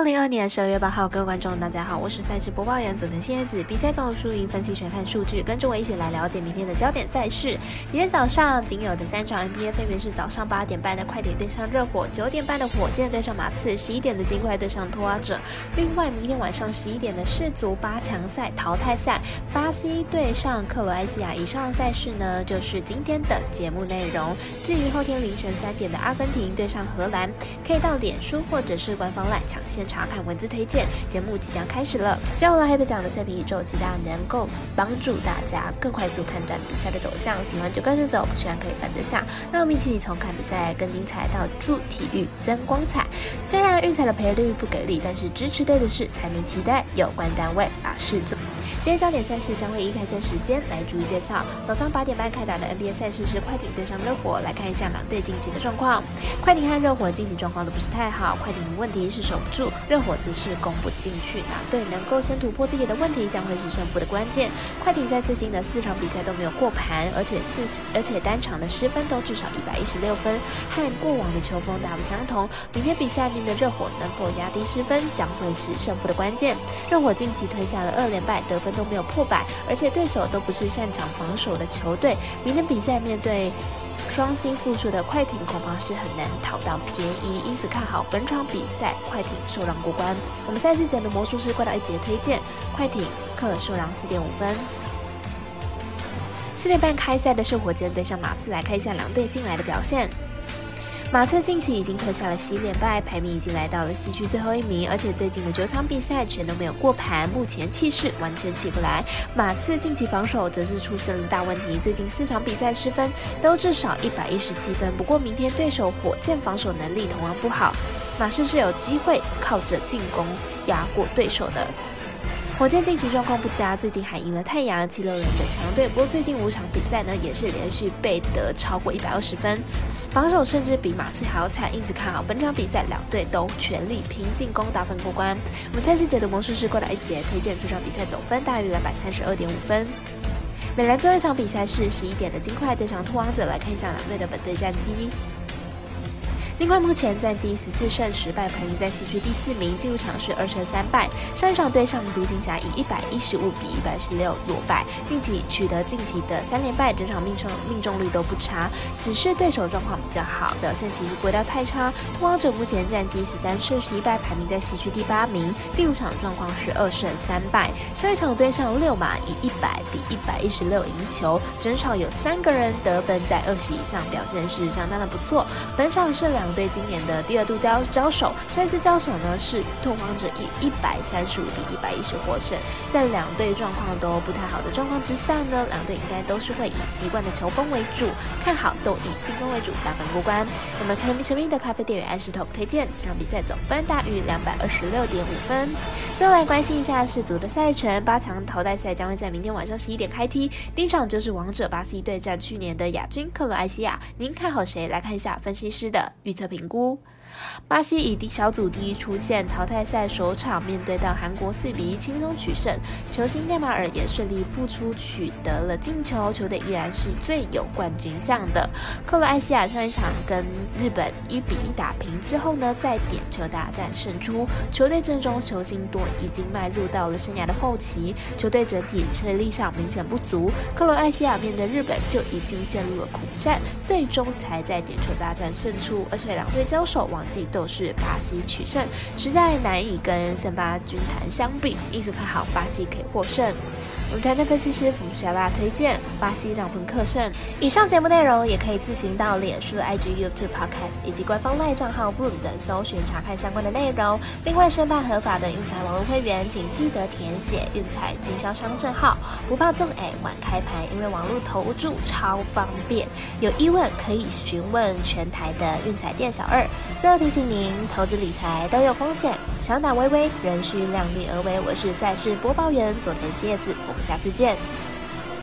二零二年十二月八号，各位观众，大家好，我是赛事播报员佐藤蝎子。比赛总输赢分析全看数据，跟着我一起来了解明天的焦点赛事。明天早上仅有的三场 NBA 分别是早上八点半的快艇对上热火，九点半的火箭对上马刺，十一点的金块对上拖拉者。另外，明天晚上十一点的世足八强赛淘汰赛，巴西对上克罗埃西亚。以上赛事呢，就是今天的节目内容。至于后天凌晨三点的阿根廷对上荷兰，可以到脸书或者是官方来抢先。查看文字推荐，节目即将开始了。希望黑白讲的赛评宇宙，期待能够帮助大家更快速判断比赛的走向。喜欢就跟着走，不喜欢可以反着下。让我们一起从看比赛更精彩到助体育增光彩。虽然预赛的赔率不给力，但是支持队的事才能期待有关单位把事做。今天焦点赛事将会以开赛时间来逐一介绍。早上八点半开打的 NBA 赛事是快艇对上热火，来看一下两队近期的状况。快艇和热火近期状况都不是太好，快艇的问题是守不住。热火则是攻不进去，哪队能够先突破自己的问题，将会是胜负的关键。快艇在最近的四场比赛都没有过盘，而且四而且单场的失分都至少一百一十六分，和过往的球风大不相同。明天比赛面对热火，能否压低失分，将会是胜负的关键。热火近期推下了二连败，得分都没有破百，而且对手都不是擅长防守的球队。明天比赛面对。双星复出的快艇恐怕是很难讨到便宜，因此看好本场比赛快艇受让过关。我们赛事讲的魔术师怪盗一节推荐快艇客受让四点五分。四点半开赛的是火箭对上马刺，来看一下两队近来的表现。马刺近期已经吞下了十一连败，排名已经来到了西区最后一名，而且最近的九场比赛全都没有过盘，目前气势完全起不来。马刺近期防守则是出现了大问题，最近四场比赛失分都至少一百一十七分。不过明天对手火箭防守能力同样不好，马刺是有机会靠着进攻压过对手的。火箭近期状况不佳，最近还赢了太阳七六人的强队，不过最近五场比赛呢也是连续被得超过一百二十分。防守甚至比马刺还要惨，因此看好本场比赛两队都全力拼进攻，打分过关。我们赛事解读魔术师过来一节，推荐这场比赛总分大于两百三十二点五分。美兰最后一场比赛是十一点的金块对上拓荒者，来看一下两队的本队战绩。尽管目前战绩十四胜十败，排名在西区第四名。进入场是二胜三败，上一场对上独行侠以一百一十五比一百十六落败。近期取得近期的三连败，整场命中命中率都不差，只是对手状况比较好，表现其实不到太差。通往者目前战绩十三胜十一败，排名在西区第八名。进入场状况是二胜三败，上一场对上六马以一百比一百一十六赢球，整场有三个人得分在二十以上，表现是相当的不错。本场是两。队今年的第二度交交手，上一次交手呢是拓荒者以一百三十五比一百一十获胜。在两队状况都不太好的状况之下呢，两队应该都是会以习惯的球风为主，看好都以进攻为主，打分过关。我们看神秘的咖啡店员安石头推荐这场比赛总分大于两百二十六点五分。最后来关心一下世足的赛程，八强淘汰赛将会在明天晚上十一点开踢，第一场就是王者巴西对战去年的亚军克罗埃西亚。您看好谁？来看一下分析师的预测。测评估。巴西以第小组第一出线，淘汰赛首场面对到韩国四比一轻松取胜，球星内马尔也顺利复出取得了进球，球队依然是最有冠军相的。克罗埃西亚上一场跟日本一比一打平之后呢，在点球大战胜出，球队阵中球星多已经迈入到了生涯的后期，球队整体实力上明显不足。克罗埃西亚面对日本就已经陷入了苦战，最终才在点球大战胜出，而且两队交手往。季都是巴西取胜，实在难以跟三八军团相比，因此看好巴西可以获胜。我们团队分析师福小拉推荐巴西让分克胜。以上节目内容也可以自行到脸书、IG、YouTube、Podcast 以及官方赖账号 Boom 等搜寻查看相关的内容。另外，申办合法的运彩网络会员，请记得填写运彩经销商证号，不怕中 A 晚开盘，因为网络投注超方便。有疑问可以询问全台的运彩店小二。最后提醒您，投资理财都有风险，想打微微，仍需量力而为。我是赛事播报员佐藤蝎子。下次见。